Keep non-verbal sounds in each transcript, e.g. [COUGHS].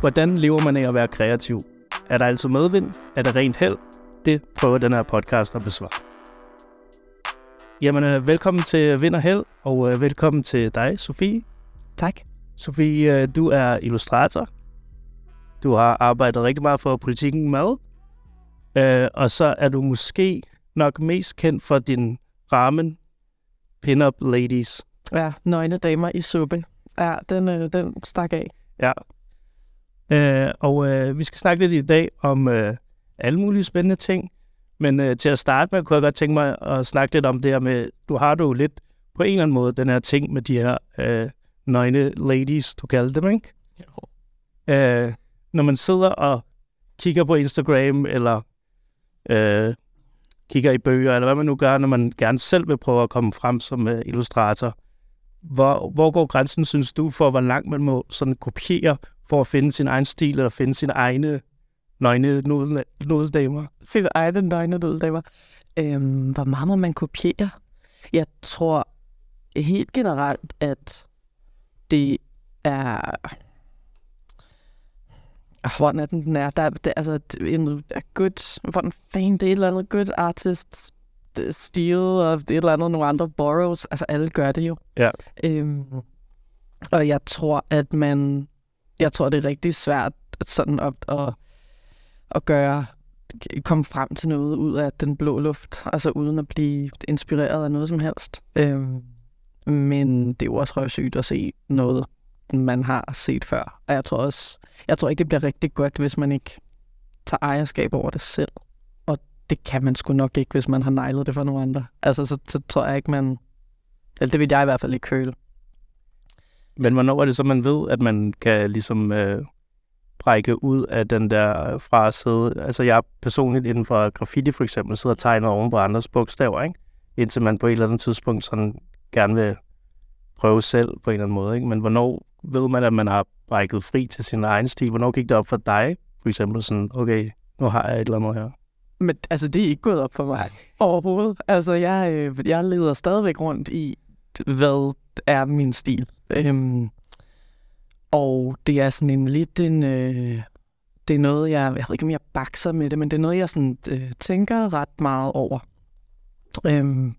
Hvordan lever man af at være kreativ? Er der altså medvind? Er der rent held? Det prøver den her podcast at besvare. Jamen, øh, velkommen til Vind og Held, og øh, velkommen til dig, Sofie. Tak. Sofie, øh, du er illustrator. Du har arbejdet rigtig meget for politikken mad. Og så er du måske nok mest kendt for din ramen Pin-Up Ladies. Ja, nøgne damer i suppe. Ja, den, den stak af. Ja. Øh, og øh, vi skal snakke lidt i dag om øh, alle mulige spændende ting. Men øh, til at starte med, kunne jeg godt tænke mig at snakke lidt om det her med, du har du lidt på en eller anden måde den her ting med de her øh, nøgne ladies, du kalder dem, ikke? Jo. Øh, når man sidder og kigger på Instagram, eller øh, kigger i bøger, eller hvad man nu gør, når man gerne selv vil prøve at komme frem som øh, illustrator. Hvor, hvor går grænsen, synes du, for hvor langt man må sådan kopiere for at finde sin egen stil, eller finde sine egne nøgne nudel- nudeldamer? Sin egne nøgne damer. Øhm, hvor meget må man kopiere? Jeg tror helt generelt, at det er... Ah, Hvordan er den, den er? Der, er- det, altså, en good... Hvordan fanden det er et eller andet good artist steal og et eller andet nogle andre borrows. Altså, alle gør det jo. Ja. Øhm, og jeg tror, at man... Jeg tror, det er rigtig svært sådan at, at, at gøre komme frem til noget ud af den blå luft, altså uden at blive inspireret af noget som helst. Øhm, men det er jo også røvsygt at se noget, man har set før. Og jeg tror også, jeg tror ikke, det bliver rigtig godt, hvis man ikke tager ejerskab over det selv. Og det kan man sgu nok ikke, hvis man har nejlet det for nogle andre. Altså, så, så tror jeg ikke, man... Eller det vil jeg i hvert fald ikke føle. Men hvornår er det så, man ved, at man kan ligesom øh, brække ud af den der øh, fra at sidde... Altså jeg er personligt inden for graffiti for eksempel, sidder og tegner oven på andres bogstaver, ikke? Indtil man på et eller andet tidspunkt sådan gerne vil prøve selv på en eller anden måde, ikke? Men hvornår ved man, at man har brækket fri til sin egen stil? Hvornår gik det op for dig? For eksempel sådan, okay, nu har jeg et eller andet her. Men altså, det er ikke gået op for mig overhovedet. Altså, jeg, øh, jeg leder stadigvæk rundt i, hvad er min stil. Øhm, og det er sådan en lidt en... Øh, det er noget, jeg... Jeg ved ikke, om jeg bakser med det, men det er noget, jeg sådan, øh, tænker ret meget over. Øhm,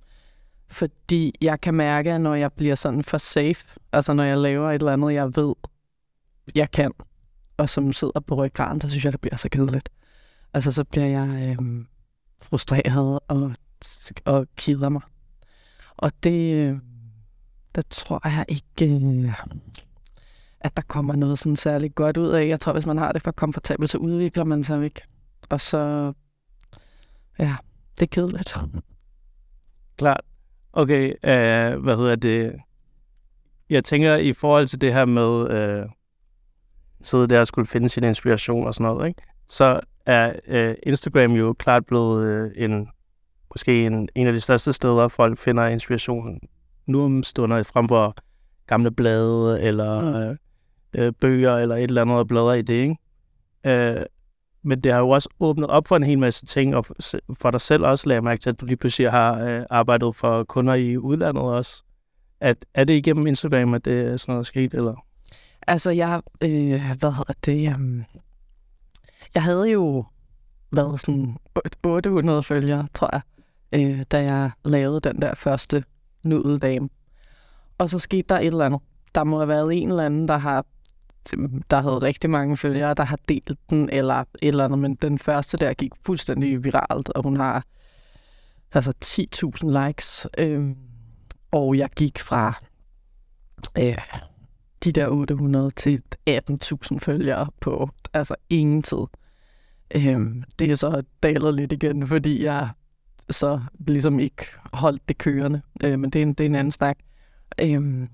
fordi jeg kan mærke, at når jeg bliver sådan for safe, altså når jeg laver et eller andet, jeg ved, jeg kan, og som sidder på ryggraden, så synes jeg, det bliver så kedeligt. Altså, så bliver jeg øhm, frustreret og, og keder mig. Og det, øh, der tror jeg ikke, øh, at der kommer noget sådan særligt godt ud af. Jeg tror, hvis man har det for komfortabelt, så udvikler man sig ikke. Og så, ja, det er kedeligt. Klart. Okay, øh, hvad hedder det? Jeg tænker i forhold til det her med øh, sidde der og skulle finde sin inspiration og sådan noget, ikke? så er øh, Instagram jo klart blevet øh, en måske en, en af de største steder, folk finder inspirationen nu om stunder frem for gamle blade eller øh, øh, bøger eller et eller andet og bladre i det, ikke? Øh, men det har jo også åbnet op for en hel masse ting, og for- dig selv også, lagde mærke til, at du lige pludselig har øh, arbejdet for kunder i udlandet også. At, er det igennem Instagram, at det er sådan noget er sket, eller? Altså, jeg, øh, hvad hedder det, um, jeg havde jo været sådan 800 følgere, tror jeg, øh, da jeg lavede den der første nudeldame. Og så skete der et eller andet. Der må have været en eller anden, der har der havde rigtig mange følgere, der har delt den, eller et eller andet, men den første der gik fuldstændig viralt, og hun har altså 10.000 likes, Øh, og jeg gik fra øh, de der 800 til 18.000 følgere på altså ingen tid. Øh, det er så dalet lidt igen, fordi jeg så ligesom ikke holdt det kørende. Øh, men det er, en, det er en anden snak. Øh,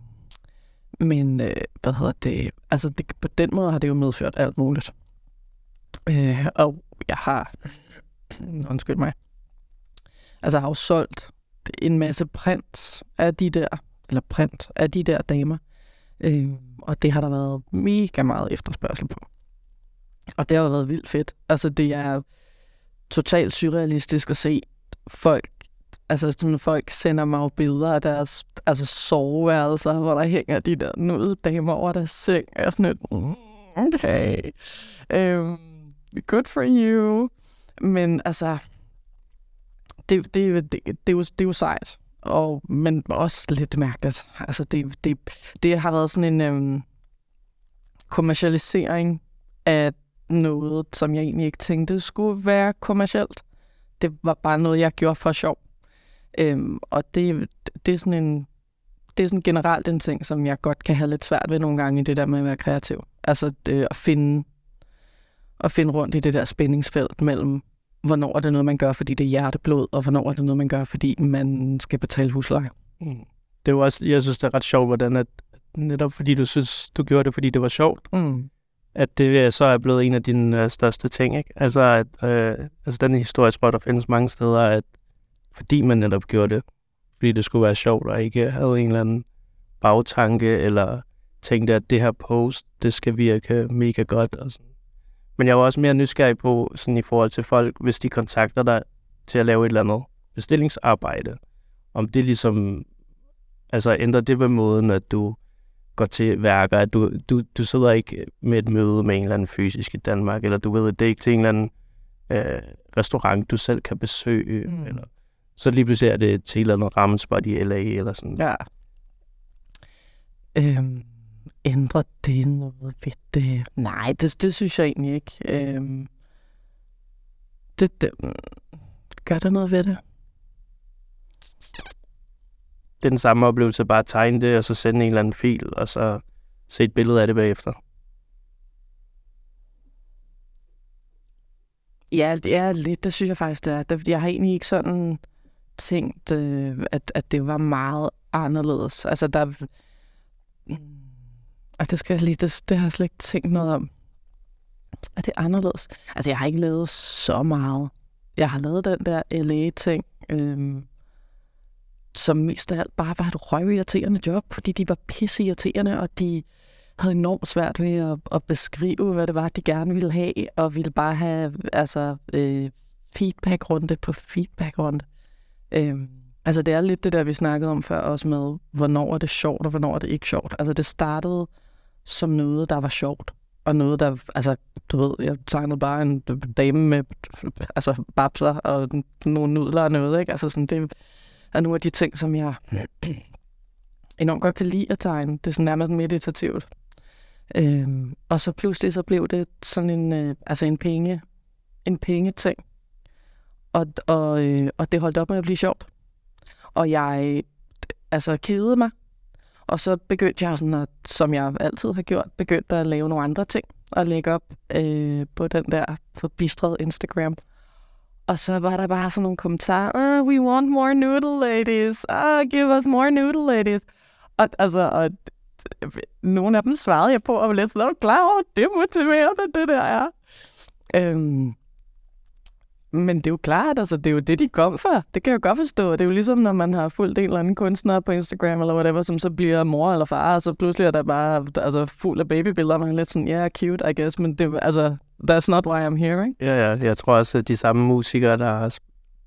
men øh, hvad hedder det? Altså det, på den måde har det jo medført alt muligt. Øh, og jeg har, [COUGHS] undskyld mig, altså jeg har jo solgt en masse print af de der, eller print af de der damer. Øh, og det har der været mega meget efterspørgsel på. Og det har været vildt fedt. Altså det er totalt surrealistisk at se folk, altså sådan folk sender mig jo billeder af deres altså soveværelser, hvor der hænger de der nude damer over deres seng. Og jeg er sådan lidt, mm, okay. um, good for you. Men altså, det, det, det, det, er jo, det er jo sejt, og, men også lidt mærkeligt. Altså, det, det, det har været sådan en øhm, kommercialisering af noget, som jeg egentlig ikke tænkte skulle være kommercielt. Det var bare noget, jeg gjorde for sjov. Øhm, og det, det er sådan en det er sådan generelt en ting, som jeg godt kan have lidt svært ved nogle gange i det der med at være kreativ. Altså det, at finde at finde rundt i det der spændingsfelt mellem, hvornår er det noget, man gør, fordi det er hjerteblod, og hvornår er det noget, man gør, fordi man skal betale husleje. Mm. Det er jo også, jeg synes, det er ret sjovt, hvordan at netop fordi du synes, du gjorde det, fordi det var sjovt, mm at det øh, så er blevet en af dine øh, største ting, ikke? Altså, at, øh, altså den historie, tror der findes mange steder, at fordi man netop gjorde det, fordi det skulle være sjovt, og ikke havde en eller anden bagtanke, eller tænkte, at det her post, det skal virke mega godt. Og sådan. Men jeg var også mere nysgerrig på, sådan i forhold til folk, hvis de kontakter dig til at lave et eller andet bestillingsarbejde, om det ligesom, altså ændrer det ved måden, at du går til værker, at du, du, du sidder ikke med et møde med en eller anden fysisk i Danmark, eller du ved, det er ikke til en eller anden øh, restaurant, du selv kan besøge, mm. eller så lige pludselig er det til et eller andet rammespot i LA, eller sådan. Ja. Øhm, ændrer det noget ved det? Nej, det, det synes jeg egentlig ikke. Øhm, det, det, gør der noget ved det? Det er den samme oplevelse, bare tegne det, og så sende en eller anden fil, og så se et billede af det bagefter. Ja, det er lidt, det synes jeg faktisk, det er. Jeg har egentlig ikke sådan tænkt, øh, at, at det var meget anderledes. Altså, der... Og det skal jeg lige, det, det har jeg slet ikke tænkt noget om. Er det anderledes? Altså, jeg har ikke lavet så meget. Jeg har lavet den der LA-ting, øh, som mest af alt bare var et røvirriterende job, fordi de var pisseirriterende, og de havde enormt svært ved at, at beskrive, hvad det var, de gerne ville have, og ville bare have altså, øh, feedback-runde på feedback-runde. Øhm, altså det er lidt det der, vi snakkede om før også med, hvornår er det sjovt, og hvornår er det ikke sjovt. Altså det startede som noget, der var sjovt, og noget, der, altså, du ved, jeg tegnede bare en dame med, altså, babser og nogle nudler og noget, ikke? Altså sådan, det er nogle af de ting, som jeg [CLEARS THROAT] enormt godt kan lide at tegne. Det er sådan nærmest meditativt. Øhm, og så pludselig så blev det sådan en, øh, altså en penge, en penge ting. og, og, øh, og det holdt op med at blive sjovt. Og jeg altså kedede mig. Og så begyndte jeg sådan at, som jeg altid har gjort, begyndte at lave nogle andre ting og lægge op øh, på den der forbistrede Instagram. Og så var der bare sådan nogle kommentarer, oh, we want more noodle ladies, oh, give us more noodle ladies. Og, altså, og nogle af dem svarede jeg på, og var lidt sådan, klar over, det motiverende, det der er. Øhm, men det er jo klart, altså det er jo det, de kom for. Det kan jeg jo godt forstå. Det er jo ligesom, når man har fulgt en eller anden kunstner på Instagram eller whatever, som så bliver mor eller far, og så pludselig er der bare altså, fuld af babybilleder, man er lidt sådan, ja, yeah, cute, I guess, men det, altså, that's not why I'm here, ikke? Ja, ja, jeg tror også, at de samme musikere, der har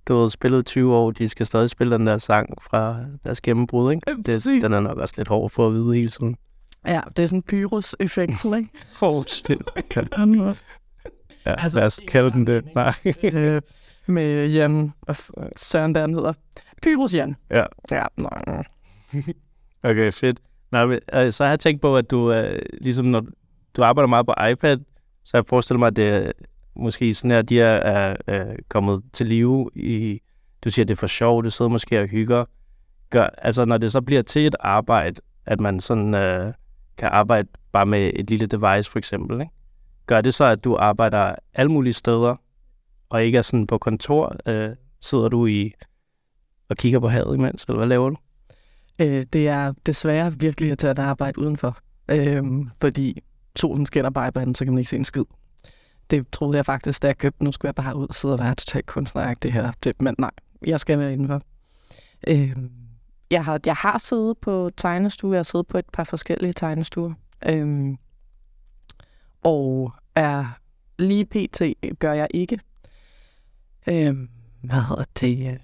du ved, spillet 20 år, de skal stadig spille den der sang fra deres gennembrud, ikke? Det, den er nok også lidt hård for at vide hele tiden. Ja, det er sådan en pyrus-effekt, ikke? oh, shit. Ja, altså, lad os kalde den det. Nej. Øh, med Jan og Søren, der hedder. Pyrus Jan. Ja. Ja, nej. [LAUGHS] okay, fedt. Nej, men, øh, så har jeg tænkt på, at du, øh, ligesom når du arbejder meget på iPad, så jeg forestiller mig, at det måske sådan her, de er, er, er kommet til live i, du siger, at det er for sjovt, du sidder måske og hygger. Gør, altså, når det så bliver til et arbejde, at man sådan øh, kan arbejde bare med et lille device, for eksempel, ikke? Gør det så, at du arbejder alle mulige steder, og ikke er sådan på kontor? Øh, sidder du i og kigger på havet imens, eller hvad laver du? Øh, det er desværre virkelig at tage arbejde udenfor, øh, fordi solen skinner bare i banden, så kan man ikke se en skid. Det troede jeg faktisk, da jeg købte. Nu skulle jeg bare ud og sidde og være totalt kunstneragtig her. Det, men nej, jeg skal være indenfor. Øh, jeg, har, jeg har siddet på tegnestue. Jeg har siddet på et par forskellige tegnestuer. Øh, og er lige pt. gør jeg ikke. Øhm, hvad hedder det?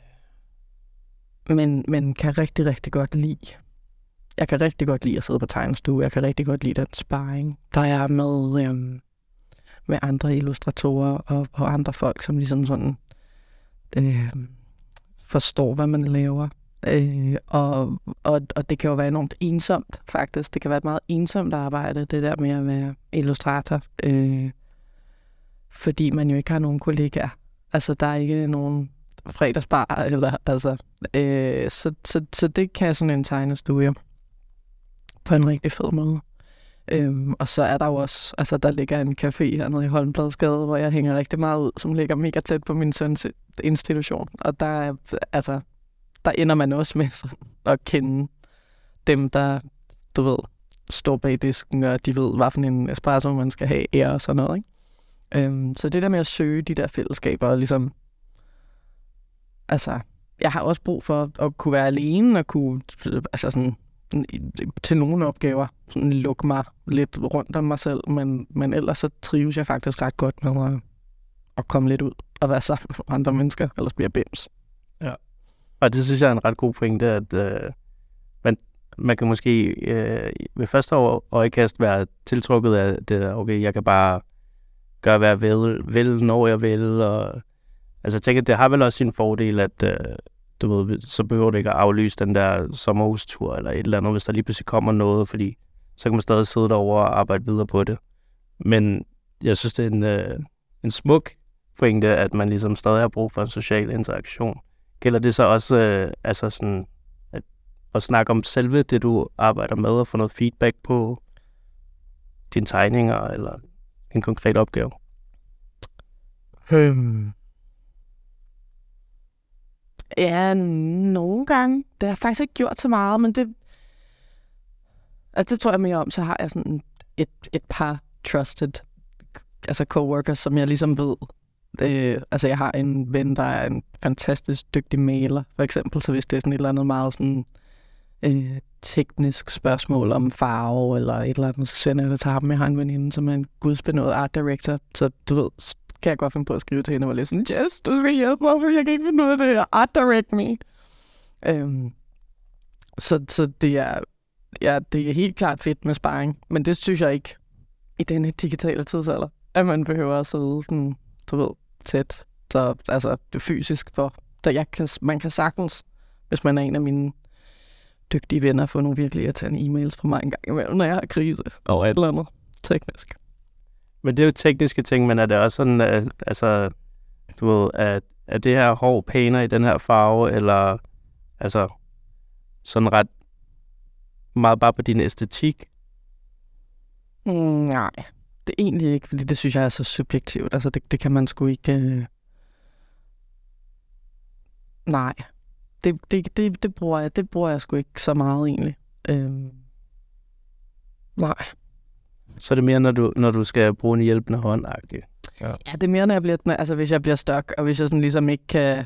Men, men kan rigtig, rigtig godt lide jeg kan rigtig godt lide at sidde på tegnestue. Jeg kan rigtig godt lide den sparring, der er med, øhm, med andre illustratorer og, og andre folk, som ligesom sådan øh, forstår, hvad man laver. Øh, og, og, og det kan jo være enormt ensomt, faktisk. Det kan være et meget ensomt arbejde, det der med at være illustrator. Øh, fordi man jo ikke har nogen kollegaer. Altså, der er ikke nogen fredagsbar, eller altså... Øh, så, så, så det kan sådan en tegnestudie på en rigtig fed måde. Øhm, og så er der jo også, altså der ligger en café hernede i Holmbladsgade, hvor jeg hænger rigtig meget ud, som ligger mega tæt på min søns institution. Og der, er, altså, der ender man også med sådan, at kende dem, der, du ved, står bag disken, og de ved, hvad for en espresso man skal have, ære og sådan noget. Ikke? Øhm, så det der med at søge de der fællesskaber, og ligesom, altså, jeg har også brug for at kunne være alene, og kunne, altså sådan, til nogle opgaver sådan lukke mig lidt rundt om mig selv, men, men ellers så trives jeg faktisk ret godt med at, at komme lidt ud og være sammen med andre mennesker, ellers bliver bims. Ja, og det synes jeg er en ret god pointe, at øh, man, man kan måske øh, ved første øjekast være tiltrukket af det der, okay, jeg kan bare gøre, hvad jeg vil, vil når jeg vil, og altså jeg tænker, det har vel også sin fordel, at øh, du ved, så behøver du ikke at aflyse den der sommerhustur eller et eller andet, hvis der lige pludselig kommer noget, fordi så kan man stadig sidde derovre og arbejde videre på det. Men jeg synes, det er en, øh, en smuk pointe, at man ligesom stadig har brug for en social interaktion. Gælder det så også øh, altså sådan, at, at snakke om selve det, du arbejder med, og få noget feedback på dine tegninger, eller en konkret opgave? Hmm. Ja, nogle gange. Det har jeg faktisk ikke gjort så meget, men det, altså det tror jeg mere om. Så har jeg sådan et, et par trusted altså coworkers, som jeg ligesom ved. Øh, altså jeg har en ven, der er en fantastisk dygtig maler, for eksempel. Så hvis det er sådan et eller andet meget sådan øh, teknisk spørgsmål om farve eller et eller andet, så sender jeg det til ham. Jeg har en veninde, som er en gudsbenået art director. Så du ved, kan jeg godt finde på at skrive til hende, og var lidt sådan, Jess, du skal hjælpe mig, for jeg kan ikke finde ud af det her. Art direct me. Øhm, så, så det er, ja, det er helt klart fedt med sparring, men det synes jeg ikke i denne digitale tidsalder, at man behøver at sidde sådan, du ved, tæt, så, altså det fysisk for. Så jeg kan, man kan sagtens, hvis man er en af mine dygtige venner, få nogle virkelig irriterende e-mails fra mig en gang imellem, når jeg har krise og et eller andet teknisk. Men det er jo tekniske ting, men er det også sådan, at, altså, du ved, at, at det her hår pæner i den her farve, eller altså sådan ret meget bare på din æstetik? Mm, nej, det er egentlig ikke, fordi det synes jeg er så subjektivt. Altså, det, det kan man sgu ikke... Øh... Nej, det, det, det, det, bruger jeg, det bruger jeg sgu ikke så meget egentlig. Øhm... Nej. Så er det mere, når du, når du skal bruge en hjælpende hånd -agtig. Ja. ja, det er mere, når jeg bliver, altså, hvis jeg bliver stok, og hvis jeg sådan ligesom ikke kan...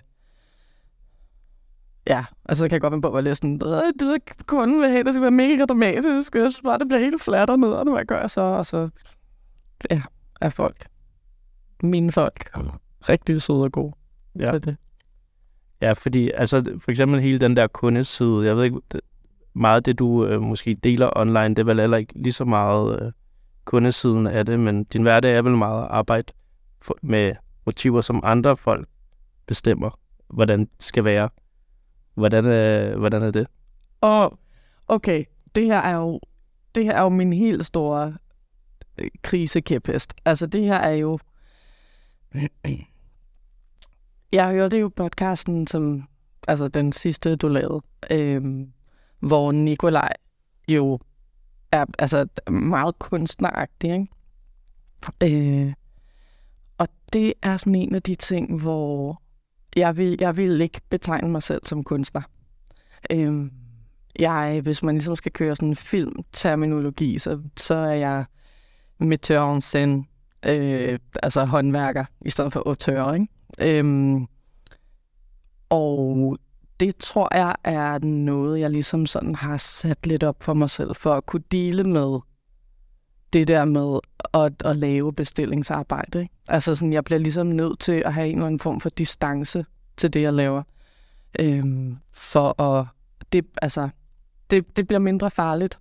Ja, altså kan jeg godt være på at lidt sådan, det ved kunden vil have, det skal være mega dramatisk, jeg synes bare, det bliver helt flatter ned, og hvad gør jeg så? Og så, ja, er folk, mine folk, rigtig søde og gode. Ja. Det. Ja, fordi altså for eksempel hele den der kundeside, jeg ved ikke, meget af det, du øh, måske deler online, det er vel heller ikke lige så meget øh, kundesiden af det, men din hverdag er vel meget arbejde for, med motiver, som andre folk bestemmer, hvordan det skal være. Hvordan, er, hvordan er det? Og okay, det her er jo, det her er jo min helt store øh, krisekæphest. Altså det her er jo... [CLEARS THROAT] Jeg hørte jo podcasten, som, altså den sidste, du lavede, øh, hvor Nikolaj jo er altså meget kunstneragtig, ikke? Øh, og det er sådan en af de ting, hvor jeg vil, jeg vil ikke betegne mig selv som kunstner. Øh, jeg, hvis man ligesom skal køre sådan en filmterminologi, så, så er jeg metteur en scène, øh, altså håndværker, i stedet for auteur, ikke? Øhm, og det tror jeg er noget, jeg ligesom sådan har sat lidt op for mig selv, for at kunne dele med det der med at, at lave bestillingsarbejde. Ikke? Altså sådan, jeg bliver ligesom nødt til at have en eller anden form for distance til det, jeg laver. Øhm, for at, det, altså, det, det bliver mindre farligt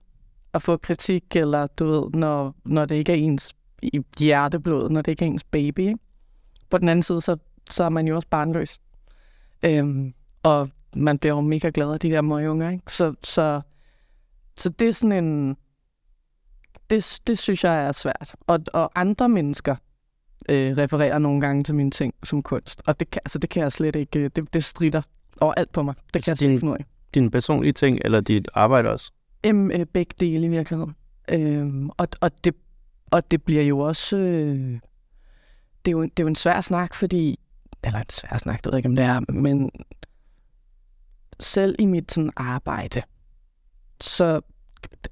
at få kritik, eller du ved, når, når det ikke er ens hjerteblod, når det ikke er ens baby. Ikke? På den anden side, så, så er man jo også barnløs. Øhm, og man bliver jo mega glad af de der møgunger, ikke? Så, så, så det er sådan en... Det, det synes jeg er svært. Og, og andre mennesker øh, refererer nogle gange til mine ting som kunst. Og det kan, altså, det kan jeg slet ikke... øh, Det, det strider overalt på mig. Det kan Altså, jeg slet ikke din- finde ud af. Dine personlige ting, eller dit arbejde også? Øhm, øh, begge dele i virkeligheden. Øhm, og, og, det, og det bliver jo også... Øh, det, er jo, det er jo en svær snak, fordi... Eller en svær snak, det ved jeg ikke, om det er, men selv i mit sådan, arbejde, så...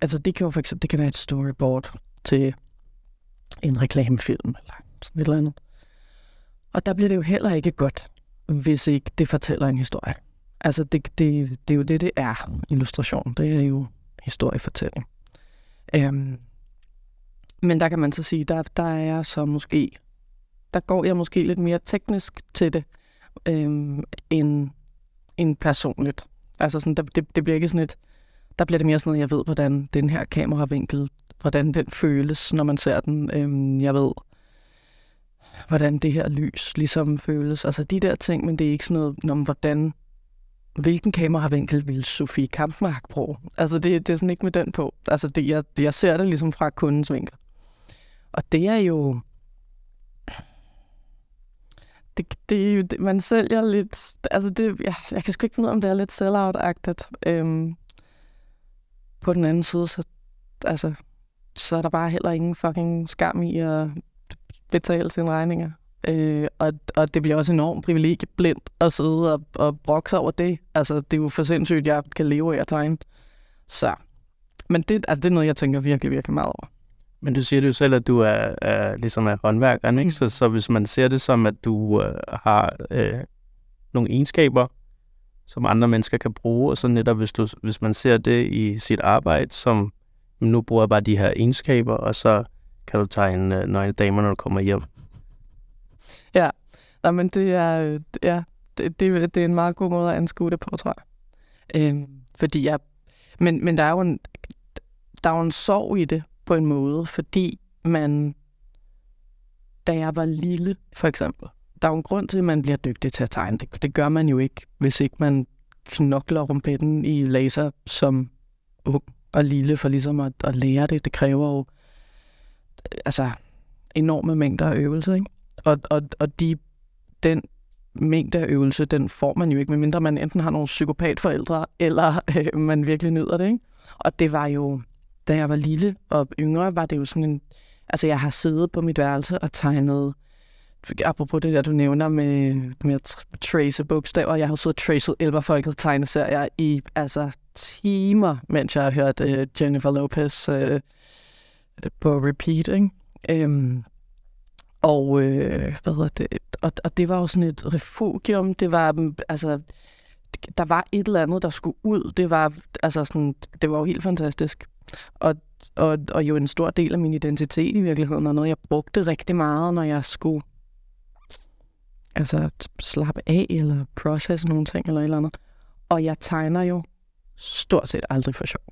Altså, det kan jo for eksempel det kan være et storyboard til en reklamefilm, eller sådan et eller andet. Og der bliver det jo heller ikke godt, hvis ikke det fortæller en historie. Altså, det, det, det er jo det, det er, illustration. Det er jo historiefortælling. Øhm, men der kan man så sige, der, der er jeg så måske, der går jeg måske lidt mere teknisk til det, øhm, end, end personligt. Altså sådan, der, det, det bliver ikke sådan et, der bliver det mere sådan noget, jeg ved, hvordan den her kameravinkel, hvordan den føles, når man ser den. Øhm, jeg ved, hvordan det her lys ligesom føles. Altså de der ting, men det er ikke sådan noget, om hvordan hvilken kameravinkel vil Sofie Kampmark bruge? Altså, det, det er sådan ikke med den på. Altså, det, jeg, det, jeg ser det ligesom fra kundens vinkel. Og det er jo... Det, det er jo det, man sælger lidt... Altså, det, jeg, jeg kan sgu ikke finde ud af, om det er lidt sell-out-agtigt. Øhm, på den anden side, så, altså, så er der bare heller ingen fucking skam i at betale sine regninger. Øh, og, og det bliver også enormt privilegieblindt at sidde og, og brokke sig over det. Altså, det er jo for sindssygt, jeg kan leve af at tegne. Så. Men det, altså, det er noget, jeg tænker virkelig, virkelig meget over. Men du siger det jo selv, at du er, er ligesom er håndværkeren, ikke? Så, så hvis man ser det som, at du øh, har øh, nogle egenskaber, som andre mennesker kan bruge, og så netop hvis, du, hvis man ser det i sit arbejde, som "Men nu bruger jeg bare de her egenskaber, og så kan du tegne øh, nøgne damer, når du kommer hjem. Nej, men det er, øh, ja, det, det, det er en meget god måde at anskue det på, tror jeg. Øhm, fordi jeg, men, men der er jo en, der er jo en sorg i det, på en måde, fordi man, da jeg var lille, for eksempel, der er jo en grund til, at man bliver dygtig til at tegne. Det, det gør man jo ikke, hvis ikke man knokler rumpetten i laser som ung og lille, for ligesom at, at lære det. Det kræver jo altså, enorme mængder af øvelse, ikke? Og, og, og de, den mængde af øvelse, den får man jo ikke, medmindre man enten har nogle psykopatforældre, eller øh, man virkelig nyder det, ikke? Og det var jo, da jeg var lille og yngre, var det jo sådan en... Altså, jeg har siddet på mit værelse og tegnet... Apropos det der, du nævner med, med at trace bogstaver. Jeg har siddet og tracet Elverfolket tegneserier i altså timer, mens jeg har hørt uh, Jennifer Lopez uh, på repeat, ikke? Øhm, og, øh, hvad hedder det? Og, og det var jo sådan et refugium. Det var, mm, altså, der var et eller andet, der skulle ud. Det var, altså sådan, det var jo helt fantastisk. Og, og, og jo en stor del af min identitet i virkeligheden, og noget, jeg brugte rigtig meget, når jeg skulle altså, slappe af, eller processe nogle ting, eller et eller andet. Og jeg tegner jo stort set aldrig for sjov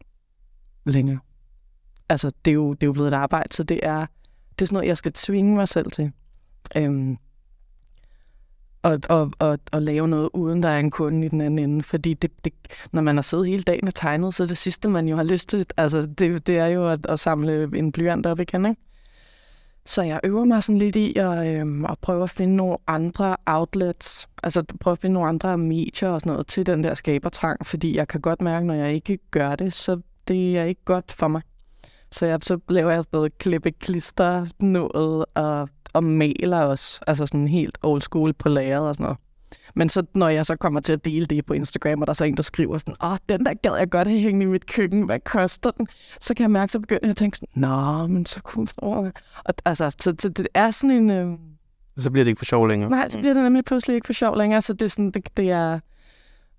længere. Altså, det er jo, det er jo blevet et arbejde, så det er, det er sådan noget, jeg skal tvinge mig selv til. Øhm, og, og, og, og lave noget, uden der er en kunde i den anden ende. Fordi det, det, når man har siddet hele dagen og tegnet, så er det sidste, man jo har lyst til, altså det, det er jo at, at samle en blyant op igen, ikke? Så jeg øver mig sådan lidt i at, øhm, at prøve at finde nogle andre outlets, altså prøve at finde nogle andre medier og sådan noget til den der skabertrang, fordi jeg kan godt mærke, når jeg ikke gør det, så det er ikke godt for mig. Så jeg, så laver jeg sådan noget klippe klister noget og, og maler også, altså sådan helt old school på lageret og sådan noget. Men så, når jeg så kommer til at dele det på Instagram, og der er så en, der skriver sådan, åh, den der gad jeg godt have hængende i mit køkken, hvad koster den? Så kan jeg mærke, så begynder jeg at tænke sådan, nå, men så kunne åh. og, altså, så, så, det er sådan en, øh, Så bliver det ikke for sjov længere. nej, så bliver det nemlig pludselig ikke for sjov længere, så det er sådan, det, det er,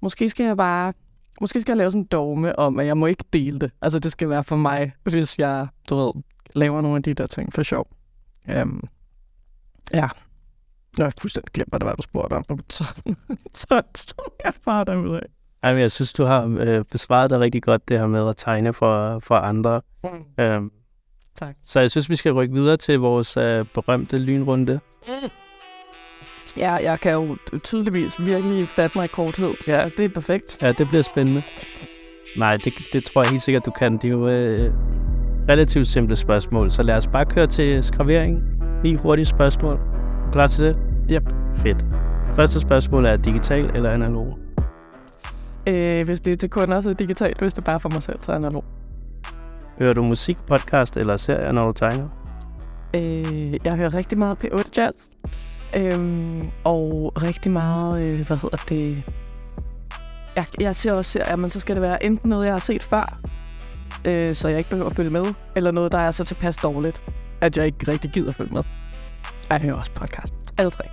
måske skal jeg bare, måske skal jeg lave sådan en dogme om, at jeg må ikke dele det. Altså, det skal være for mig, hvis jeg, du ved, laver nogle af de der ting for sjov. Um, ja. Nå, jeg har fuldstændig glemt, hvad det var, du spurgte om. Så, [LAUGHS] så stod jeg bare derude af. Ej, jeg synes, du har øh, besvaret det rigtig godt, det her med at tegne for, for andre. Mm. Øhm, Tak. så jeg synes, vi skal rykke videre til vores øh, berømte lynrunde. Ja, jeg kan jo tydeligvis virkelig fatte mig i korthed. Ja, det er perfekt. Ja, det bliver spændende. Nej, det, det tror jeg helt sikkert, du kan. Det er jo øh, relativt simple spørgsmål, så lad os bare køre til skravering. Lige hurtige spørgsmål. Er klar til det? Yep. Fedt. Første spørgsmål er digital eller analog? Øh, hvis det er til kunder, så er digitalt. Hvis det er bare for mig selv, så er analog. Hører du musik, podcast eller serier, når du tegner? Øh, jeg hører rigtig meget P8 Jazz. Øhm, og rigtig meget, øh, hvad hedder det... Jeg, jeg ser også serier, men så skal det være enten noget, jeg har set før, øh, så jeg ikke behøver at følge med, eller noget, der er så tilpas dårligt, at jeg ikke rigtig gider at følge med. Jeg hører også podcast. Alle tre.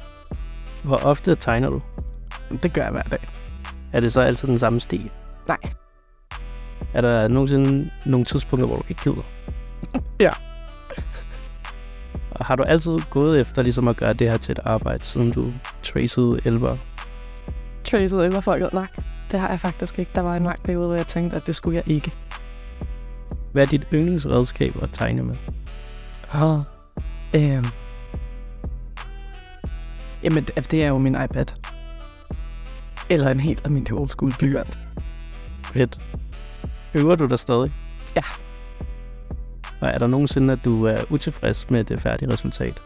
Hvor ofte tegner du? Det gør jeg hver dag. Er det så altid den samme stil? Nej. Er der nogensinde nogle tidspunkter, hvor du ikke gider? Ja. Og har du altid gået efter ligesom at gøre det her til et arbejde, siden du tracede elver? Traced eller folket? Nej, det har jeg faktisk ikke. Der var en lang periode, hvor jeg tænkte, at det skulle jeg ikke. Hvad er dit yndlingsredskab at tegne med? Oh. Øhm. Jamen, det det er jo min iPad. Eller en helt almindelig old school blyant. Fedt. Øver du dig stadig? Ja. Og er der nogensinde, at du er utilfreds med det færdige resultat?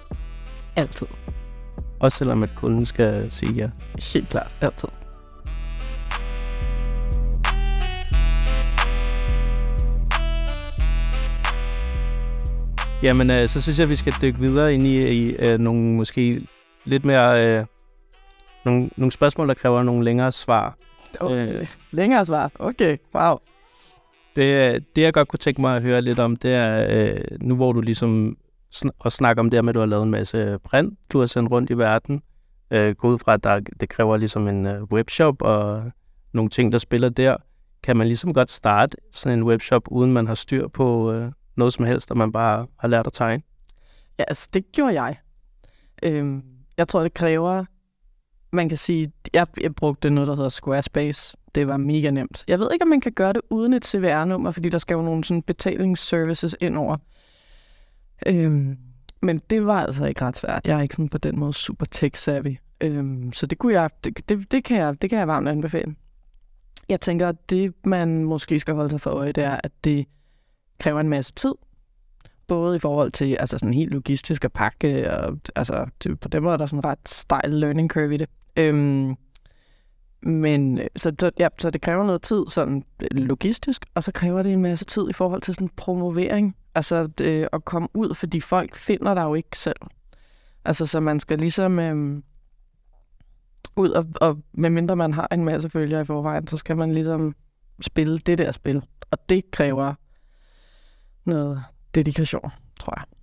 Altid. Også selvom at kunden skal sige ja. Helt klart. Altid. Jamen, øh, så synes jeg, at vi skal dykke videre ind i, i øh, nogle måske lidt mere... Øh, nogle, nogle spørgsmål, der kræver nogle længere svar. Okay. Øh. Længere svar. Okay, wow. Det, det, jeg godt kunne tænke mig at høre lidt om, det er, øh, nu hvor du ligesom sn- og snakker om det her med, at du har lavet en masse print, du har sendt rundt i verden. Øh, gå ud fra, at der, det kræver ligesom en øh, webshop og nogle ting, der spiller der. Kan man ligesom godt starte sådan en webshop, uden man har styr på øh, noget som helst, og man bare har lært at tegne? Ja, altså, det gjorde jeg. Øhm, jeg tror, det kræver... Man kan sige, jeg, jeg brugte noget, der hedder Squarespace. Det var mega nemt. Jeg ved ikke, om man kan gøre det uden et CVR-nummer, fordi der skal jo nogle sådan betalingsservices ind over. Øhm, men det var altså ikke ret svært. Jeg er ikke sådan på den måde super tech-savvy. Øhm, så det, kunne jeg, det, det, det, kan jeg, det kan jeg varmt anbefale. Jeg tænker, at det, man måske skal holde sig for øje, det er, at det kræver en masse tid. Både i forhold til altså sådan helt logistisk at pakke, og altså, det, på den måde er der sådan ret stejl learning curve i det. Øhm, men øh, så, så, ja, så det kræver noget tid sådan øh, logistisk, og så kræver det en masse tid i forhold til sådan promovering. Altså det, øh, at komme ud, fordi folk finder dig jo ikke selv. Altså så man skal ligesom øhm, ud, og, og medmindre man har en masse følgere i forvejen, så skal man ligesom spille det der spil. Og det kræver noget dedikation, tror jeg.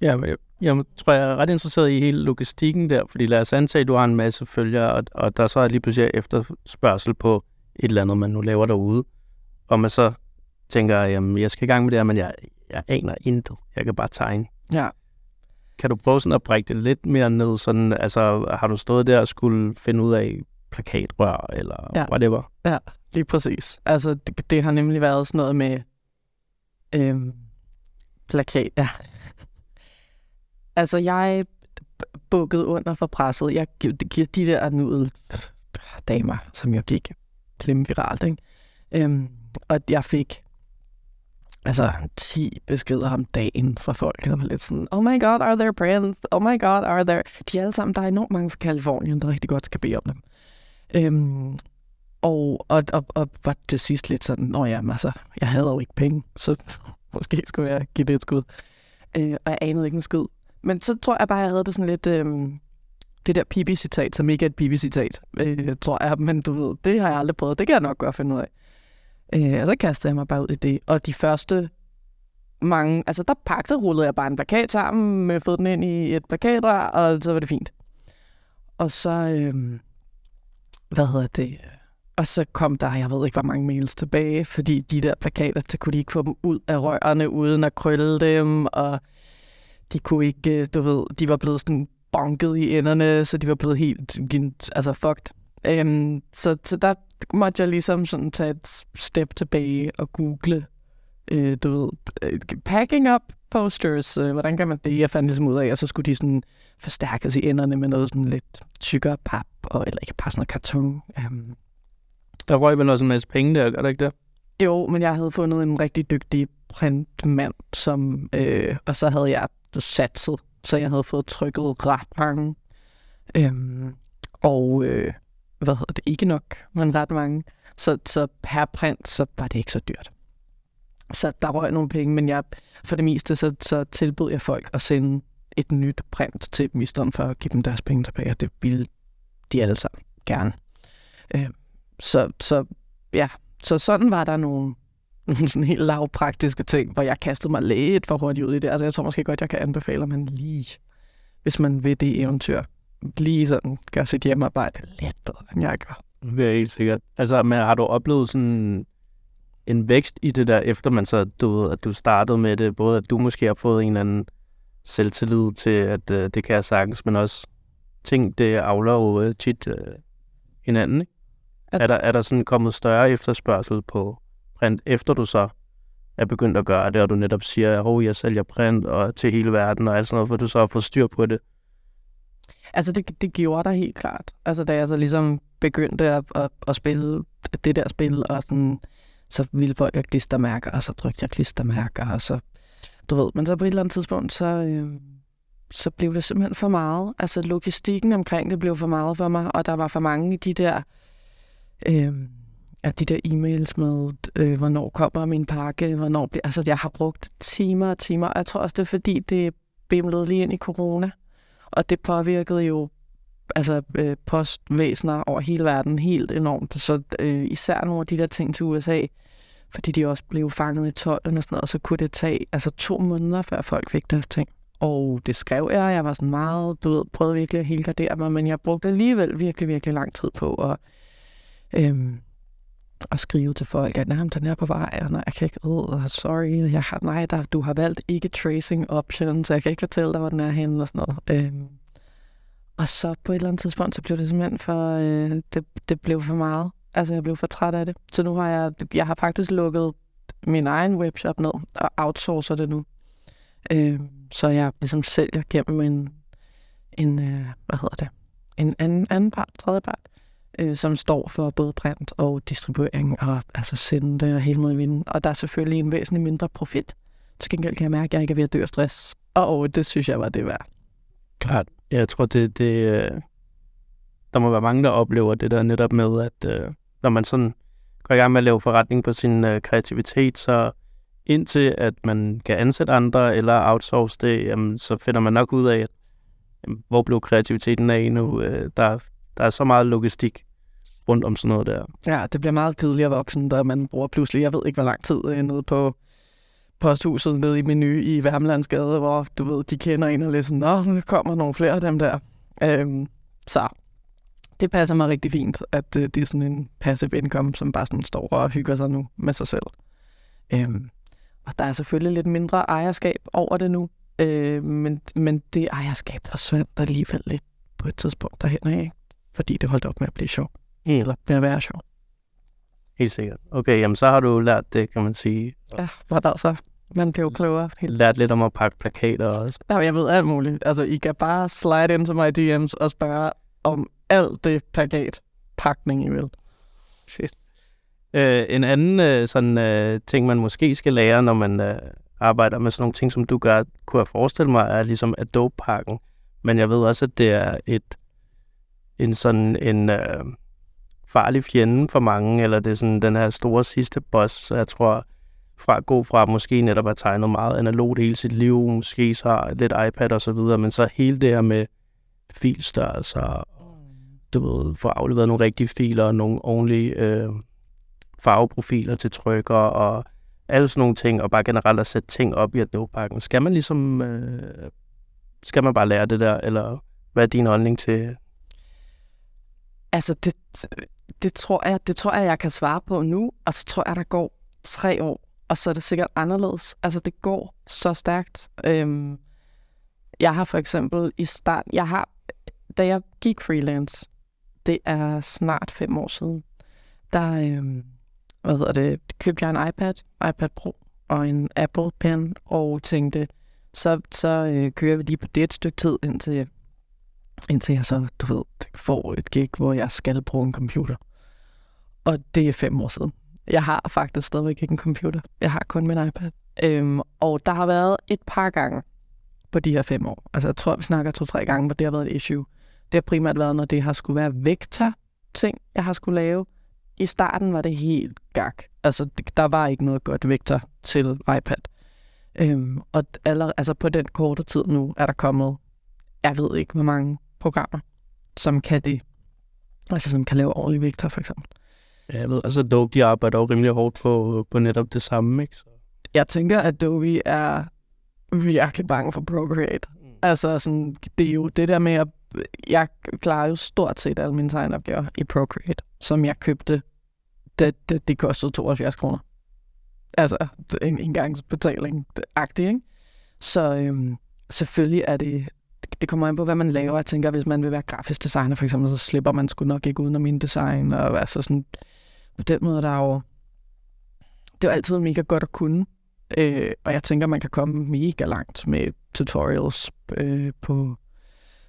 Ja, men jeg, jeg tror, jeg er ret interesseret i hele logistikken der, fordi lad os antage, at du har en masse følgere, og, og der så er lige pludselig efterspørgsel på et eller andet, man nu laver derude, og man så tænker, jamen, jeg skal i gang med det her, men jeg, jeg aner intet. Jeg kan bare tegne. Ja. Kan du prøve sådan at brække det lidt mere ned? Sådan, altså, har du stået der og skulle finde ud af plakatrør, eller Ja. whatever? Ja, lige præcis. Altså, det, det har nemlig været sådan noget med øhm, plakat. Ja altså, jeg b- bukkede under for presset. Jeg giver de, der nudel damer, som jeg gik klemme viralt, ikke? Øhm, og jeg fik altså 10 beskeder om dagen fra folk, der var lidt sådan, oh my god, are there prints? Oh my god, are there... De er alle sammen, der er enormt mange fra Kalifornien, der rigtig godt skal bede om dem. Øhm, og, og, og, og var til sidst lidt sådan, nå ja, altså, jeg havde jo ikke penge, så [LAUGHS] måske skulle jeg give det et skud. Øh, og jeg anede ikke en skid. Men så tror jeg bare, jeg havde det sådan lidt, øhm, det der pibi-citat, som ikke er et pibi-citat, øh, tror jeg, men du ved, det har jeg aldrig prøvet, det kan jeg nok godt finde ud af. Øh, og så kastede jeg mig bare ud i det, og de første mange, altså der pakkede, rullede jeg bare en plakat sammen, med fået den ind i et plakatrør, og så var det fint. Og så, øh, hvad hedder det, og så kom der, jeg ved ikke, hvor mange mails tilbage, fordi de der plakater, så kunne de ikke få dem ud af rørene, uden at krølle dem, og de kunne ikke, øh, du ved, de var blevet sådan bonket i enderne, så de var blevet helt, altså fucked. Øhm, så, så der, måtte jeg ligesom sådan tage et step tilbage og google, øh, du ved, øh, packing up posters, øh, hvordan kan man det? Jeg fandt ligesom ud af, og så skulle de sådan forstærkes i enderne med noget sådan lidt tykkere pap, og, eller ikke bare sådan noget karton. Um, der røg vel også en masse penge der, gør det ikke det? Jo, men jeg havde fundet en rigtig dygtig printmand, som, øh, og så havde jeg satset, så jeg havde fået trykket ret mange. Øhm, og øh, hvad hedder det? Ikke nok, men ret mange. Så, så per print, så var det ikke så dyrt. Så der røg nogle penge, men jeg, for det meste, så, så tilbød jeg folk at sende et nyt print til dem, i stedet for at give dem deres penge tilbage, og det ville de alle sammen gerne. Øh, så, så ja, så sådan var der nogle [LAUGHS] sådan helt lavpraktiske ting, hvor jeg kastede mig lidt for hurtigt ud i det. Altså jeg tror måske godt, jeg kan anbefale, at man lige, hvis man vil det eventyr, lige sådan gør sit hjemmearbejde lidt bedre, end jeg gør. Det er helt sikkert. Altså, men har du oplevet sådan en vækst i det der, efter man så, du ved, at du startede med det, både at du måske har fået en eller anden selvtillid til, at uh, det kan jeg sagtens, men også ting, det afler jo uh, tit uh, hinanden, ikke? Altså, er, der, er der sådan kommet større efterspørgsel på print, efter du så er begyndt at gøre det, og du netop siger, at oh, jeg sælger print og til hele verden og alt sådan noget, for du så har fået styr på det? Altså, det, det gjorde der helt klart. Altså, da jeg så ligesom begyndte at, at, at spille det der spil, og sådan, så ville folk have klistermærker, og så trykte jeg klistermærker, og så, du ved, men så på et eller andet tidspunkt, så, øh, så blev det simpelthen for meget. Altså, logistikken omkring det blev for meget for mig, og der var for mange i de der øh, at de der e-mails med, øh, hvornår kommer min pakke, hvornår bliver... Altså, jeg har brugt timer og timer, og jeg tror også, det er fordi, det bimlede lige ind i corona, og det påvirkede jo altså øh, postvæsener over hele verden helt enormt. Så øh, især nogle af de der ting til USA, fordi de også blev fanget i tolden og sådan noget, og så kunne det tage altså to måneder, før folk fik deres ting. Og det skrev jeg, jeg var sådan meget, du ved, prøvede virkelig at helgardere mig, men jeg brugte alligevel virkelig, virkelig lang tid på at øhm, at skrive til folk, at nej, den er på vej, og nej, jeg kan ikke, oh, sorry, jeg har, nej, der, du har valgt ikke tracing option, så jeg kan ikke fortælle dig, hvor den er henne, og sådan noget. Øhm, og så på et eller andet tidspunkt, så blev det simpelthen for, øh, det, det blev for meget. Altså, jeg blev for træt af det. Så nu har jeg, jeg har faktisk lukket min egen webshop ned og outsourcer det nu. Øh, så jeg ligesom sælger gennem en, en øh, hvad hedder det, en anden, anden part, tredje part øh, som står for både print og distribuering og altså sende det og hele måden Og der er selvfølgelig en væsentlig mindre profit. Til gengæld kan jeg mærke, at jeg ikke er ved at dø af stress. Og oh, det synes jeg var det værd. Klart. Jeg tror, det, det, øh, der må være mange, der oplever det der netop med, at øh, når man sådan går i gang med at lave forretning på sin øh, kreativitet, så indtil at man kan ansætte andre eller outsource det, jamen, så finder man nok ud af, at jamen, hvor blev kreativiteten af nu? Øh, der, der er så meget logistik rundt om sådan noget der. Ja, det bliver meget kedeligt at voksen, da man bruger pludselig, jeg ved ikke, hvor lang tid øh, nede på posthuset nede i menu i Værmlandsgade, hvor du ved, de kender en og lidt sådan, nå, der kommer nogle flere af dem der. Øhm, så det passer mig rigtig fint, at øh, det er sådan en passive income, som bare sådan står og hygger sig nu med sig selv. Øhm, og der er selvfølgelig lidt mindre ejerskab over det nu, øh, men, men det ejerskab forsvandt alligevel lidt på et tidspunkt derhen af, fordi det holdt op med at blive sjovt. Eller med at være sjov. Helt sikkert. Okay, jamen så har du lært det, kan man sige. Ja, var derfor. Man blev klogere. Helt. Lært lidt om at pakke plakater også. Ja, jeg ved alt muligt. Altså, I kan bare slide ind til mig i DM's og spørge om alt det plakatpakning, I vil. Fedt. Øh, en anden øh, sådan øh, ting, man måske skal lære, når man øh, arbejder med sådan nogle ting, som du gør, kunne jeg forestille mig, er ligesom Adobe-pakken. Men jeg ved også, at det er et en sådan en øh, farlig fjende for mange, eller det er sådan den her store sidste boss, så jeg tror, fra at gå fra måske netop at tegne meget analogt hele sit liv, måske så har lidt iPad og så videre, men så hele det her med filstørrelser, du ved, få afleveret nogle rigtige filer, og nogle ordentlige øh, farveprofiler til trykker, og alle sådan nogle ting, og bare generelt at sætte ting op i Adobe-pakken. Skal man ligesom, øh, skal man bare lære det der, eller hvad er din holdning til, Altså, det, det, tror jeg, det tror jeg, jeg kan svare på nu, og så tror jeg, der går tre år, og så er det sikkert anderledes. Altså, det går så stærkt. Øhm, jeg har for eksempel i start, jeg har, da jeg gik freelance, det er snart fem år siden, der øhm, hvad hedder det, købte jeg en iPad, iPad Pro og en Apple Pen, og tænkte, så, så øh, kører vi lige på det et stykke tid, indtil, indtil jeg så, du ved, får et gig, hvor jeg skal bruge en computer. Og det er fem år siden. Jeg har faktisk stadigvæk ikke en computer. Jeg har kun min iPad. Øhm, og der har været et par gange på de her fem år. Altså jeg tror, vi snakker to-tre gange, hvor det har været et issue. Det har primært været, når det har skulle være vektor ting, jeg har skulle lave. I starten var det helt gak. Altså, der var ikke noget godt vektor til iPad. Øhm, og aller, altså på den korte tid nu er der kommet, jeg ved ikke, hvor mange programmer, som kan det. Altså, som kan lave ordentlig vektor, for eksempel. Ja, jeg ved, altså Adobe, de arbejder jo rimelig hårdt på, på netop det samme, ikke? Så. Jeg tænker, at Adobe er virkelig bange for Procreate. Mm. Altså, sådan, det er jo det der med at... Jeg klarer jo stort set alle mine tegnopgaver i Procreate, som jeg købte. Det, det, det kostede 72 kroner. Altså, en engangsbetaling agtig, ikke? Så øhm, selvfølgelig er det... Det kommer an på, hvad man laver. Jeg tænker, hvis man vil være grafisk designer, for eksempel, så slipper man sgu nok ikke udenom min design. Og altså sådan, på den måde, der er jo... Det er jo altid mega godt at kunne. Øh, og jeg tænker, man kan komme mega langt med tutorials øh, på,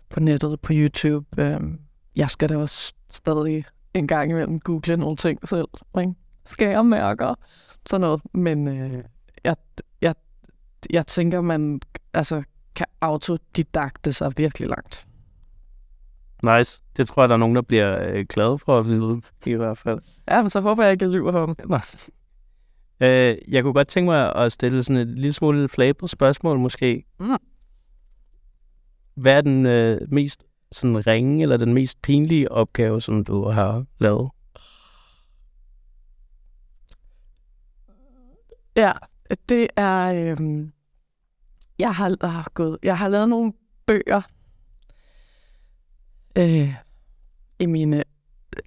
på nettet, på YouTube. Øh, jeg skal da også stadig en gang imellem google nogle ting selv. Ikke? Skærmærker, sådan noget. Men øh, jeg, jeg, jeg tænker, man altså, kan autodidakte sig virkelig langt. Nice. Det tror jeg, der er nogen, der bliver øh, glade for at vide, i hvert fald. Ja, men så håber jeg ikke, jeg lyver for dem. [LAUGHS] Øh, jeg kunne godt tænke mig at stille sådan et lille smule flabet spørgsmål måske. Mm. Hvad er den øh, mest sådan ringe eller den mest pinlige opgave, som du har lavet? Ja, det er... Øhm, jeg, har, har gået, jeg har lavet nogle bøger øh, i mine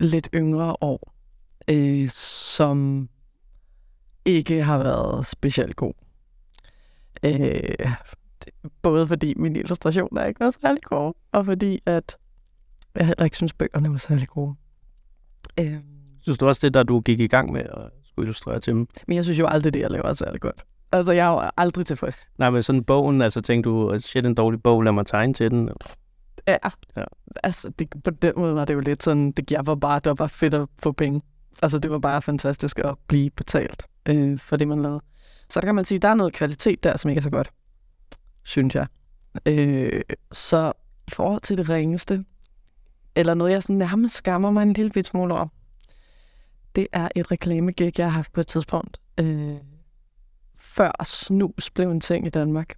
lidt yngre år, øh, som ikke har været specielt god. Øh, både fordi min illustration er ikke var særlig god, og fordi at jeg heller ikke synes, bøgerne var særlig gode. Øh, synes du også det, der du gik i gang med at skulle illustrere til dem? Men jeg synes jo aldrig, det jeg laver er særlig godt. Altså, jeg er jo aldrig tilfreds. Nej, men sådan bogen, altså tænkte du, shit, en dårlig bog, lad mig tegne til den. Ja, ja. altså det, på den måde var det jo lidt sådan, det, jeg var bare, det var bare fedt at få penge. Altså det var bare fantastisk at blive betalt øh, for det, man lavede. Så der kan man sige, der er noget kvalitet der, som ikke er så godt, synes jeg. Øh, så i forhold til det ringeste, eller noget, jeg sådan nærmest skammer mig en lille bit smule over, det er et reklamegig, jeg har haft på et tidspunkt. Øh, før snus blev en ting i Danmark,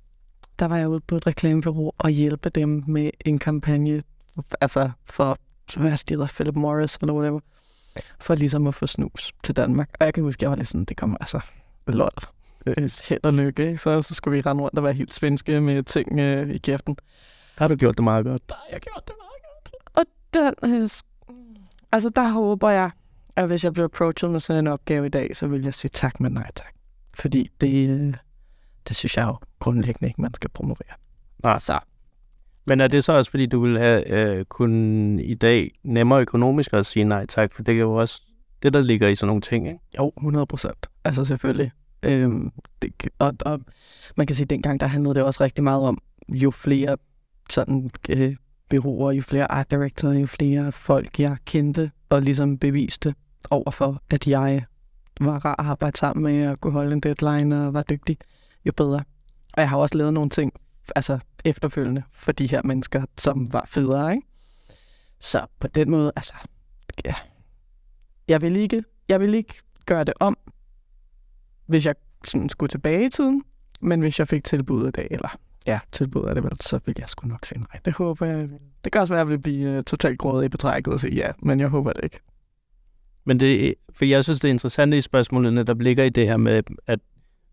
der var jeg ude på et reklamebureau og hjælpe dem med en kampagne, altså for, hvad det hedder, Philip Morris eller whatever, for ligesom at få snus til Danmark. Og jeg kan huske, jeg var lidt sådan, det kommer altså, lol, øh, held og lykke? Så, så skulle vi rende rundt og være helt svenske med ting øh, i kæften. Har du gjort det meget godt? Har jeg gjort det meget godt. Og den, øh, altså der håber jeg, at hvis jeg bliver approached med sådan en opgave i dag, så vil jeg sige tak, men nej tak. Fordi det, det synes jeg jo grundlæggende ikke, man skal promovere. Nej. Så. Men er det så også, fordi du vil have øh, kun i dag nemmere økonomisk at sige nej tak? For det er jo også det, der ligger i sådan nogle ting, ikke? Jo, 100 procent. Altså selvfølgelig. Øhm, det, og, og man kan sige, at dengang der handlede det også rigtig meget om, jo flere sådan øh, byråer, jo flere art director, jo flere folk, jeg kendte og ligesom beviste overfor, at jeg var rar at arbejde sammen med og kunne holde en deadline og var dygtig, jo bedre. Og jeg har også lavet nogle ting altså efterfølgende for de her mennesker, som var federe, ikke? Så på den måde, altså, ja. Jeg vil ikke, jeg vil ikke gøre det om, hvis jeg sådan skulle tilbage i tiden, men hvis jeg fik tilbud i dag, eller ja, tilbud af det vel, så vil jeg sgu nok sige nej. Det håber jeg. Det kan også være, at jeg vil blive uh, totalt grådet i betrækket og sige ja, men jeg håber det ikke. Men det, for jeg synes, det er interessant i spørgsmålene, der ligger i det her med, at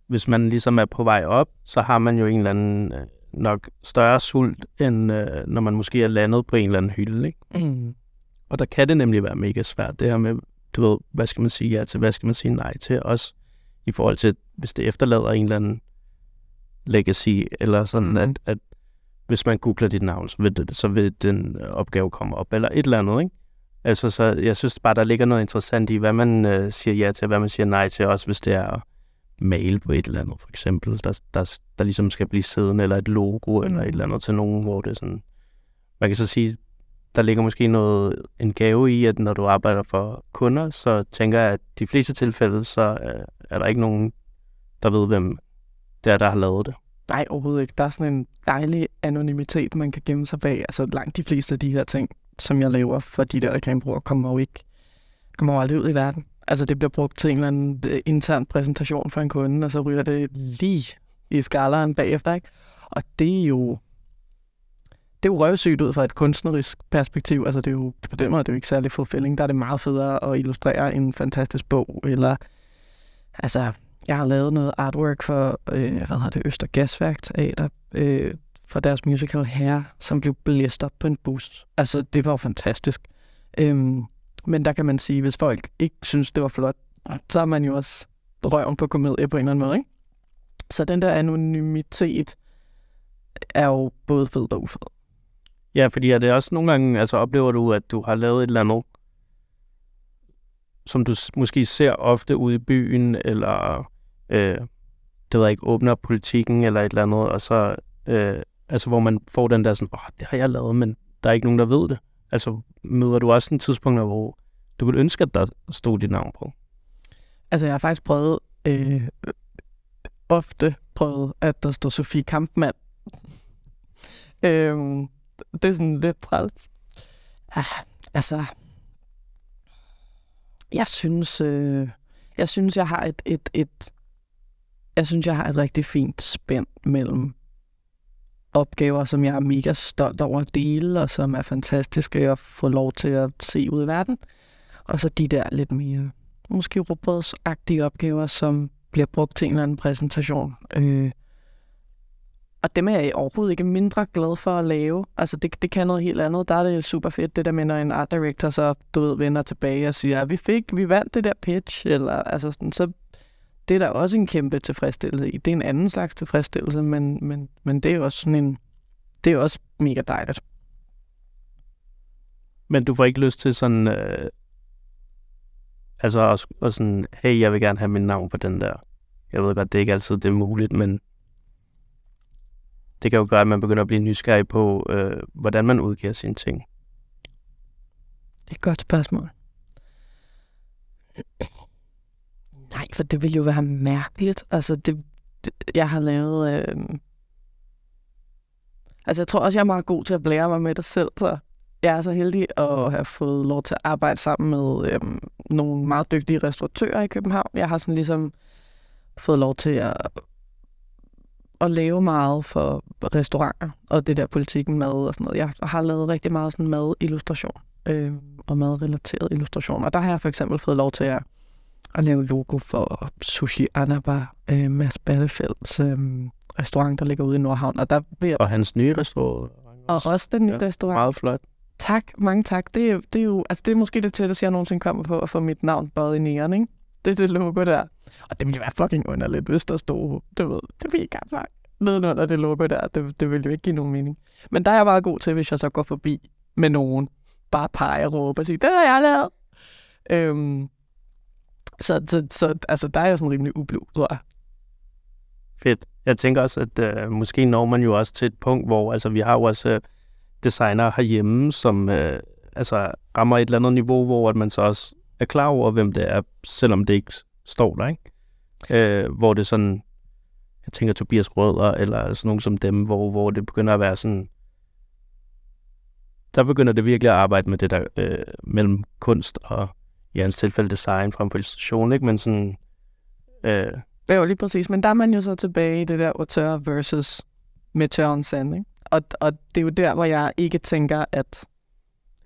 hvis man ligesom er på vej op, så har man jo en eller anden øh, nok større sult, end øh, når man måske er landet på en eller anden hylde. Ikke? Mm. Og der kan det nemlig være mega svært, det her med, du ved, hvad skal man sige ja til, hvad skal man sige nej til, også i forhold til, hvis det efterlader en eller anden legacy, eller sådan, mm. at, at hvis man googler dit navn, så vil, det, så vil den opgave komme op, eller et eller andet, ikke? Altså, så jeg synes bare, der ligger noget interessant i, hvad man øh, siger ja til, og hvad man siger nej til, også hvis det er at male på et eller andet, for eksempel, der, der, der ligesom skal blive siddende, eller et logo, mm. eller et eller andet til nogen, hvor det er sådan... Man kan så sige, der ligger måske noget, en gave i, at når du arbejder for kunder, så tænker jeg, at de fleste tilfælde, så øh, er der ikke nogen, der ved, hvem det er, der har lavet det. Nej, overhovedet ikke. Der er sådan en dejlig anonymitet, man kan gemme sig bag. Altså langt de fleste af de her ting, som jeg laver for de der reklamebrugere, kommer jo ikke kommer jo aldrig ud i verden. Altså det bliver brugt til en eller anden øh, intern præsentation for en kunde, og så ryger det lige i skalaen bagefter, ikke? Og det er jo det er jo røvsygt ud fra et kunstnerisk perspektiv. Altså det er jo, på den måde det er jo ikke særlig fulfilling. Der er det meget federe at illustrere en fantastisk bog, eller altså jeg har lavet noget artwork for, øh, hvad hedder det, Øster Gasværk Teater, øh, for deres musical her, som blev blæst op på en bus. Altså, det var jo fantastisk. Øhm, men der kan man sige, hvis folk ikke synes, det var flot, så har man jo også røven på komedie på en eller anden måde, ikke? Så den der anonymitet er jo både fed og ufed. Ja, fordi er det også nogle gange, altså oplever du, at du har lavet et eller andet, som du måske ser ofte ude i byen, eller øh, det ved jeg ikke, åbner politikken eller et eller andet, og så, øh, altså hvor man får den der sådan, åh, det har jeg lavet, men der er ikke nogen, der ved det. Altså møder du også en tidspunkt, hvor du vil ønske, at der stod dit navn på? Altså jeg har faktisk prøvet, øh, øh ofte prøvet, at der står Sofie Kampmann. [LAUGHS] øh, det er sådan lidt træls. Ah, altså, jeg synes, øh, jeg synes, jeg har et, et, et, jeg synes, jeg har et rigtig fint spænd mellem opgaver, som jeg er mega stolt over at dele, og som er fantastiske at få lov til at se ud i verden. Og så de der lidt mere, måske robotsagtige opgaver, som bliver brugt til en eller anden præsentation. Øh, og dem er jeg overhovedet ikke mindre glad for at lave. Altså, det, det kan noget helt andet. Der er det super fedt, det der med, når en art director så, du ved, vender tilbage og siger, vi fik, vi vandt det der pitch, eller altså sådan, så det er der også en kæmpe tilfredsstillelse i. Det er en anden slags tilfredsstillelse, men, men, men det er jo også sådan en, det er også mega dejligt. Men du får ikke lyst til sådan, øh, altså og, og sådan, hey, jeg vil gerne have min navn på den der. Jeg ved godt, det er ikke altid det er muligt, men det kan jo gøre, at man begynder at blive nysgerrig på, øh, hvordan man udgiver sine ting. Det er et godt spørgsmål. Nej, for det ville jo være mærkeligt. Altså, det, det jeg har lavet... Øh... Altså, jeg tror også, jeg er meget god til at blære mig med det selv, så jeg er så heldig at have fået lov til at arbejde sammen med øh, nogle meget dygtige restauratører i København. Jeg har sådan ligesom fået lov til at, at lave meget for restauranter, og det der politikken mad og sådan noget. Jeg har lavet rigtig meget sådan madillustration øh, og madrelateret illustration, og der har jeg for eksempel fået lov til at at lave logo for Sushi Anaba, øh, Mads Ballefelds øh, restaurant, der ligger ude i Nordhavn. Og, der vil jeg... og hans nye restaurant. Og også den nye ja, restaurant. Meget flot. Tak, mange tak. Det er, det er jo altså det er måske det tætteste, jeg nogensinde kommer på at få mit navn både i næren, ikke? Det er det logo der. Og det ville være fucking underligt, hvis der stod, du ved, det vil ikke fuck nedenunder det logo der. Det, det ville jo ikke give nogen mening. Men der er jeg meget god til, hvis jeg så går forbi med nogen, bare pege og råbe og sige, det har jeg lavet. Øhm, så, så, så altså, der er jeg sådan rimelig ublu, tror jeg. Fedt. Jeg tænker også, at øh, måske når man jo også til et punkt, hvor altså, vi har jo også øh, designer herhjemme, som øh, altså, rammer et eller andet niveau, hvor at man så også er klar over, hvem det er, selvom det ikke står der, ikke? Øh, hvor det sådan, jeg tænker Tobias Rødder, eller sådan nogen som dem, hvor, hvor det begynder at være sådan, der begynder det virkelig at arbejde med det der øh, mellem kunst og i hans tilfælde design frem for illustration, ikke? Men sådan... Øh... Det jo lige præcis, men der er man jo så tilbage i det der auteur versus med tørren sand, ikke? Og, og det er jo der, hvor jeg ikke tænker, at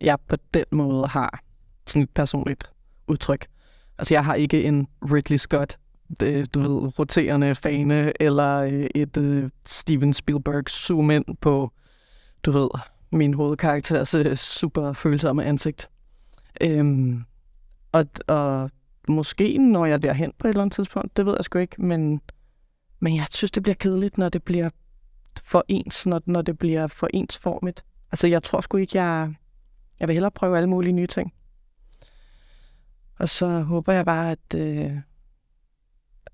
jeg på den måde har sådan et personligt udtryk. Altså, jeg har ikke en Ridley Scott, det, du ved, roterende fane, eller øh, et uh, Steven Spielberg zoom ind på, du ved, min hovedkarakteres super følsomme ansigt. Øhm, og, og måske når jeg derhen på et eller andet tidspunkt, det ved jeg sgu ikke, men, men jeg synes, det bliver kedeligt, når det bliver for ens, når, når det bliver for ensformigt. Altså, jeg tror sgu ikke, jeg... Jeg vil hellere prøve alle mulige nye ting. Og så håber jeg bare, at, øh,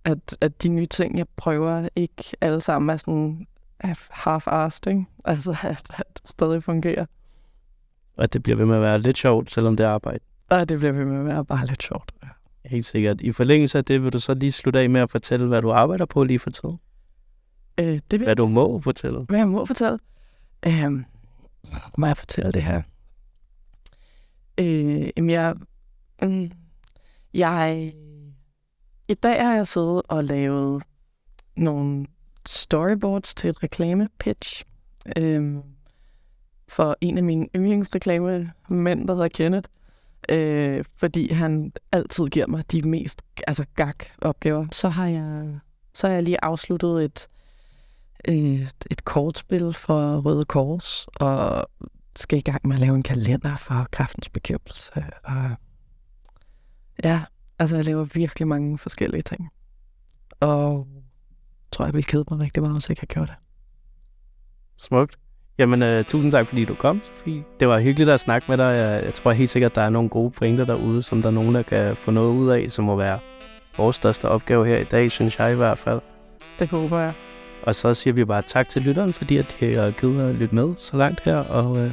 at, at de nye ting, jeg prøver, ikke alle sammen er sådan half-assed, ikke? Altså, at, at det stadig fungerer. Og at det bliver ved med at være lidt sjovt, selvom det er arbejde. Og det bliver ved med at være bare lidt sjovt. Ja. Helt sikkert. I forlængelse af det, vil du så lige slutte af med at fortælle, hvad du arbejder på lige for tiden? Øh, det vil, Hvad du må fortælle? hvad jeg må fortælle. Øh, må jeg fortælle det her? Øh, jamen, jeg, mm, jeg... I dag har jeg siddet og lavet nogle storyboards til et reklamepitch øh, for en af mine yndlingsreklamemænd, der hedder Kenneth. Øh, fordi han altid giver mig de mest altså gag-opgaver. Så har jeg så har jeg lige afsluttet et, et, et kortspil for Røde Kors, og skal i gang med at lave en kalender for kraftens bekæmpelse. Og ja, altså jeg laver virkelig mange forskellige ting. Og jeg tror, jeg ville kede mig rigtig meget, hvis jeg ikke har gjort det. Smukt. Jamen, uh, tusind tak, fordi du kom, Sofie. Det var hyggeligt at snakke med dig. Jeg, jeg tror helt sikkert, der er nogle gode pointer derude, som der er nogen, der kan få noget ud af, som må være vores største opgave her i dag, synes jeg i hvert fald. Det håber jeg. Og så siger vi bare tak til lytteren, fordi at de har givet at lytte med så langt her. Og øh,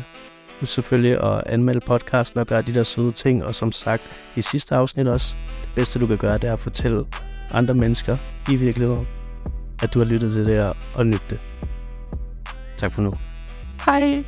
selvfølgelig at anmelde podcasten og gøre de der søde ting. Og som sagt i sidste afsnit også, det bedste du kan gøre, det er at fortælle andre mennesker i virkeligheden, at du har lyttet til det her og nytte det. Tak for nu. Hi.